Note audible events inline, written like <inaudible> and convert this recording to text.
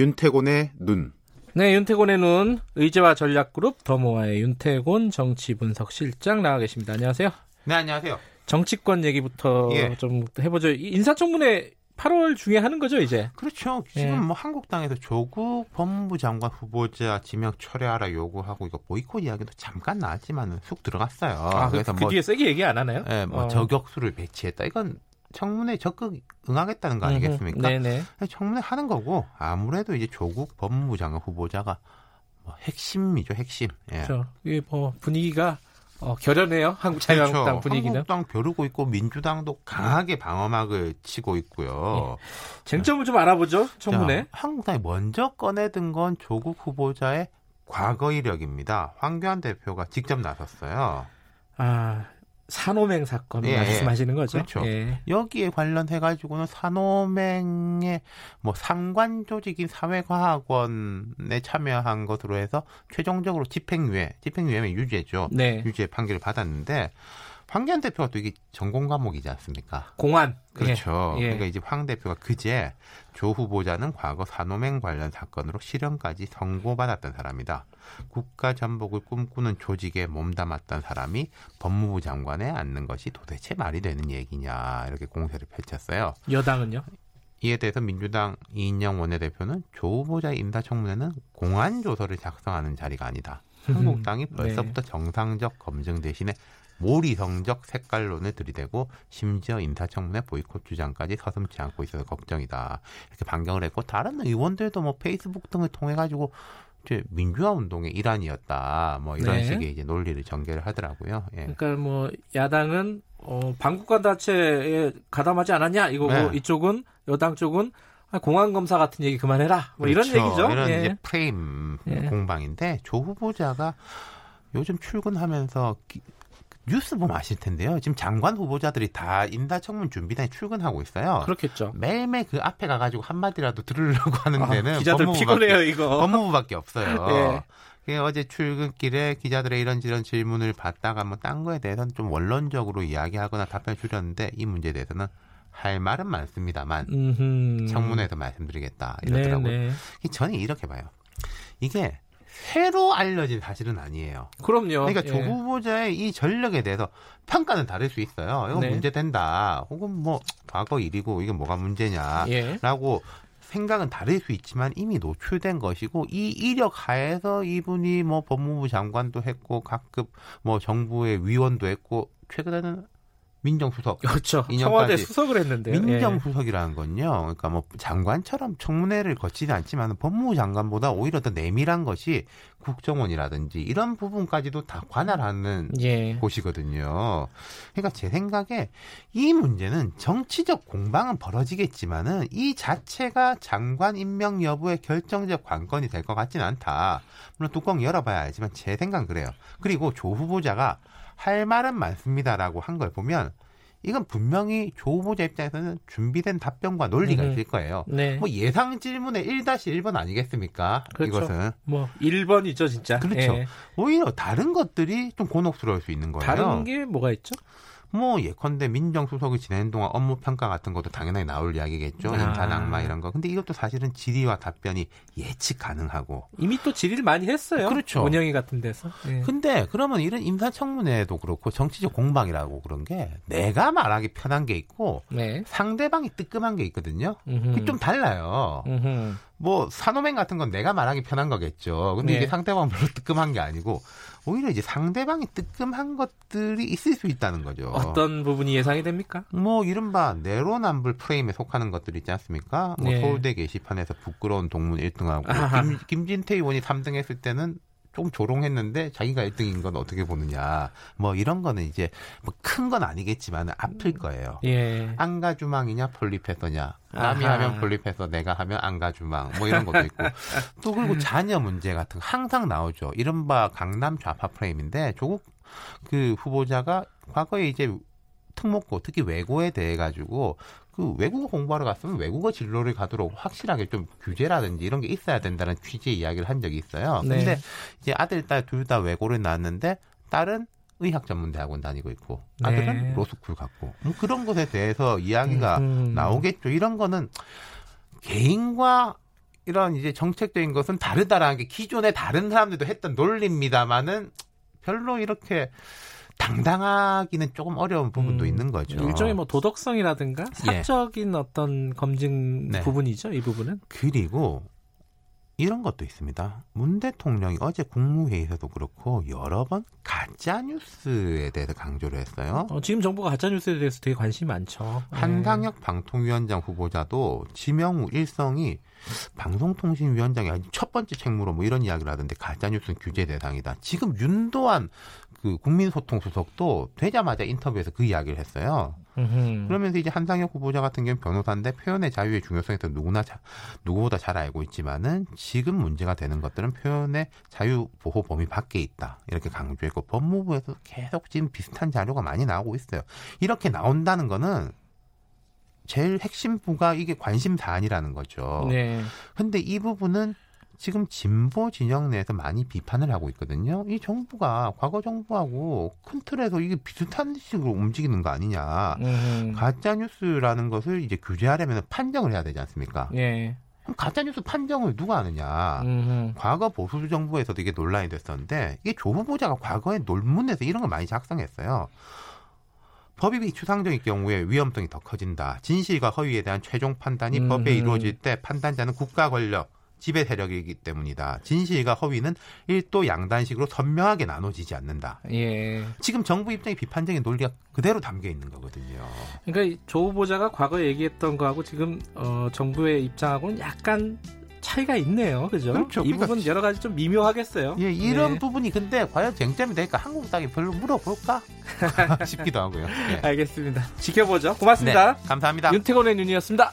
윤태곤의 눈. 네, 윤태곤의 눈 의제와 전략그룹 더모아의 윤태곤 정치분석실장 나와 계십니다. 안녕하세요. 네, 안녕하세요. 정치권 얘기부터 예. 좀 해보죠. 인사청문회 8월 중에 하는 거죠, 이제? 그렇죠. 지금 예. 뭐 한국당에서 조국 법무부 장관 후보자 지명 철회하라 요구하고 이거 보이콧 이야기도 잠깐 나왔지만은 쑥 들어갔어요. 아, 그 그래서 그, 뭐, 뒤에 세게 얘기 안 하나요? 예, 뭐 어. 저격수를 배치했다. 이건 청문회 적극 응하겠다는 거 아니겠습니까? 네네. 청문회 하는 거고 아무래도 이제 조국 법무부 장관 후보자가 뭐 핵심이죠, 핵심. 예. 그렇죠. 이게 뭐 분위기가 어, 결연해요. <laughs> 한국 자유한국당 그렇죠. 분위기는. 한국당 벼르고 있고 민주당도 강하게 방어막을 치고 있고요. 예. 쟁점을 좀 알아보죠. 청문회. 자, 한국당이 먼저 꺼내든 건 조국 후보자의 과거 이력입니다. 황교안 대표가 직접 나섰어요. 아, 산호맹 사건 예, 말씀하시는 거죠. 그렇죠. 예. 여기에 관련해 가지고는 산호맹의 뭐 상관 조직인 사회과학원에 참여한 것으로 해서 최종적으로 집행유예, 집행유예면 유죄죠. 네. 유죄 판결을 받았는데 황교안 대표가 또 이게 전공 과목이지 않습니까? 공안. 그렇죠. 예. 그러니까 이제 황 대표가 그제 조 후보자는 과거 산호맹 관련 사건으로 실형까지 선고받았던 사람이다. 국가 전복을 꿈꾸는 조직에 몸담았던 사람이 법무부 장관에 앉는 것이 도대체 말이 되는 얘기냐 이렇게 공세를 펼쳤어요. 여당은요? 이에 대해서 민주당 이인영 원내대표는 조 후보자의 인사청문회는 공안 조서를 작성하는 자리가 아니다. 한국당이 네. 벌써부터 네. 정상적 검증 대신에 모리성적 색깔론을 들이대고 심지어 인사청문회 보이콧 주장까지 서슴지 않고 있어서 걱정이다. 이렇게 반경을 했고 다른 의원들도 뭐 페이스북 등을 통해 가지고 이제 민주화 운동의 일환이었다. 뭐 이런 네. 식의 이제 논리를 전개를 하더라고요. 예. 그러니까 뭐 야당은 어, 방국간 자체에 가담하지 않았냐 이거고 네. 이쪽은 여당 쪽은 아, 공안 검사 같은 얘기 그만해라. 뭐 그렇죠. 이런 얘기죠. 이런 예. 이제 프레임 예. 공방인데 조 후보자가 요즘 출근하면서 기, 뉴스 보면 아실 텐데요. 지금 장관 후보자들이 다 인사청문 준비단에 출근하고 있어요. 그렇겠죠. 매일매일 그 앞에 가가지고 한마디라도 들으려고 <laughs> 하는 아, 데는 아, 기자들 피곤해요, 이거. <laughs> 법무부밖에 없어요. <laughs> 예. 어제 출근길에 기자들의 이런저런 질문을 받다가 뭐 딴 거에 대해서는 좀 원론적으로 이야기하거나 답변을 주렸는데 이 문제에 대해서는 할 말은 많습니다만 음흠. 청문회에서 말씀드리겠다 이러더라고요. 네네. 저는 이렇게 봐요. 이게 새로 알려진 사실은 아니에요. 그럼요. 그러니까 예. 조 후보자의 이 전력에 대해서 평가는 다를 수 있어요. 이건 네. 문제된다. 혹은 뭐 과거 일이고 이게 뭐가 문제냐라고 예. 생각은 다를 수 있지만 이미 노출된 것이고 이 이력 하에서 이분이 뭐 법무부 장관도 했고 각급 뭐 정부의 위원도 했고 최근에는 민정수석. 그렇죠. 청와대 수석을 했는데 민정수석이라는 건요. 그러니까 뭐 장관처럼 청문회를 거치지 않지만 법무부 장관보다 오히려 더 내밀한 것이 국정원이라든지 이런 부분까지도 다 관할하는 예. 곳이거든요. 그러니까 제 생각에 이 문제는 정치적 공방은 벌어지겠지만은 이 자체가 장관 임명 여부의 결정적 관건이 될 것 같지는 않다. 물론 뚜껑 열어봐야 알지만 제 생각은 그래요. 그리고 조 후보자가 할 말은 많습니다라고 한 걸 보면 이건 분명히 조 후보자 입장에서는 준비된 답변과 논리가 음. 있을 거예요. 네. 뭐 예상 질문의 1-1번 아니겠습니까? 그렇죠. 이것은. 뭐 1번이죠, 진짜. 그렇죠. 예. 오히려 다른 것들이 좀 곤혹스러울 수 있는 거예요. 다른 게 뭐가 있죠? 뭐 예컨대 민정수석이 지내는 동안 업무 평가 같은 것도 당연히 나올 이야기겠죠. 아. 인사 낙마 이런 거. 근데 이것도 사실은 질의와 답변이 예측 가능하고 이미 또 질의를 많이 했어요. 그렇죠. 원영이 같은 데서. 예. 근데 그러면 이런 인사청문회도 그렇고 정치적 공방이라고 그런 게 내가 말하기 편한 게 있고 네. 상대방이 뜨끔한 게 있거든요. 그게 좀 달라요. 음흠. 뭐 산호맹 같은 건 내가 말하기 편한 거겠죠. 근데 네. 이게 상대방 별로 뜨끔한 게 아니고 오히려 이제 상대방이 뜨끔한 것들이 있을 수 있다는 거죠. 어떤 부분이 예상이 됩니까? 뭐 이른바 내로남불 프레임에 속하는 것들 있지 않습니까? 뭐 네. 서울대 게시판에서 부끄러운 동문 1등하고 김, 김진태 의원이 3등 했을 때는 좀 조롱했는데 자기가 1등인 건 어떻게 보느냐. 뭐 이런 거는 이제 뭐 큰 건 아니겠지만 아플 거예요. 예. 안가주망이냐 폴리페서냐. 남이 아하. 하면 폴리페서 내가 하면 안가주망. 뭐 이런 것도 있고. 또 그리고 자녀 문제 같은 거 항상 나오죠. 이른바 강남 좌파 프레임인데 조국 그 후보자가 과거에 이제 특목고 특히 외고에 대해 가지고 그 외국어 공부하러 갔으면 외국어 진로를 가도록 확실하게 좀 규제라든지 이런 게 있어야 된다는 취지의 이야기를 한 적이 있어요. 네. 근데 이제 아들, 딸 둘 다 외고를 나왔는데 딸은 의학 전문 대학원 다니고 있고 아들은 네. 로스쿨 갔고 뭐 그런 것에 대해서 이야기가 음. 나오겠죠. 이런 거는 개인과 이런 이제 정책적인 것은 다르다라는 게 기존에 다른 사람들도 했던 논리입니다만은 별로 이렇게 당당하기는 조금 어려운 부분도 음, 있는 거죠. 일종의 뭐 도덕성이라든가 예. 사적인 예. 어떤 검증 네. 부분이죠, 이 부분은. 그리고 이런 것도 있습니다. 문 대통령이 어제 국무회의에서도 그렇고 여러 번 가짜 뉴스에 대해서 강조를 했어요. 어, 지금 정부가 가짜 뉴스에 대해서 되게 관심이 많죠. 한상혁 네. 방통위원장 후보자도 지명우 일성이 방송통신위원장이 첫 번째 책무로 뭐 이런 이야기를 하던데 가짜 뉴스는 규제 대상이다. 지금 윤도한 그 국민소통수석도 되자마자 인터뷰에서 그 이야기를 했어요. 음흠. 그러면서 이제 한상혁 후보자 같은 경우는 변호사인데 표현의 자유의 중요성에 서 누구나 자, 누구보다 잘 알고 있지만은 지금 문제가 되는 것들은 표현의 자유 보호 범위 밖에 있다 이렇게 강조했고 법무부에서 계속 지금 비슷한 자료가 많이 나오고 있어요. 이렇게 나온다는 거는 제일 핵심부가 이게 관심 사안이라는 거죠. 네. 근데 이 부분은 지금 진보 진영 내에서 많이 비판을 하고 있거든요. 이 정부가 과거 정부하고 큰 틀에서 이게 비슷한 식으로 움직이는 거 아니냐. 음. 가짜 뉴스라는 것을 이제 규제하려면 판정을 해야 되지 않습니까? 예. 그럼 가짜 뉴스 판정을 누가 하느냐? 음. 과거 보수 정부에서도 이게 논란이 됐었는데 이게 조 후보자가 과거에 논문에서 이런 걸 많이 작성했어요. 법이 추상적인 경우에 위험성이 더 커진다. 진실과 허위에 대한 최종 판단이 음. 법에 이루어질 때 판단자는 국가 권력, 지배 세력이기 때문이다. 진실과 허위는 일도 양단식으로 선명하게 나눠지지 않는다. 예. 지금 정부 입장의 비판적인 논리가 그대로 담겨 있는 거거든요. 그러니까 조 후보자가 과거에 얘기했던 거하고 지금 어, 정부의 입장하고는 약간 차이가 있네요. 그죠? 그렇죠. 이 그러니까 부분 여러 가지 좀 미묘하겠어요. 예, 이런 네. 부분이 근데 과연 쟁점이 될까? 한국 땅에 별로 물어볼까? <laughs> 싶기도 하고요. 네. 알겠습니다. 지켜보죠. 고맙습니다. 네, 감사합니다. 윤태곤의 눈이었습니다.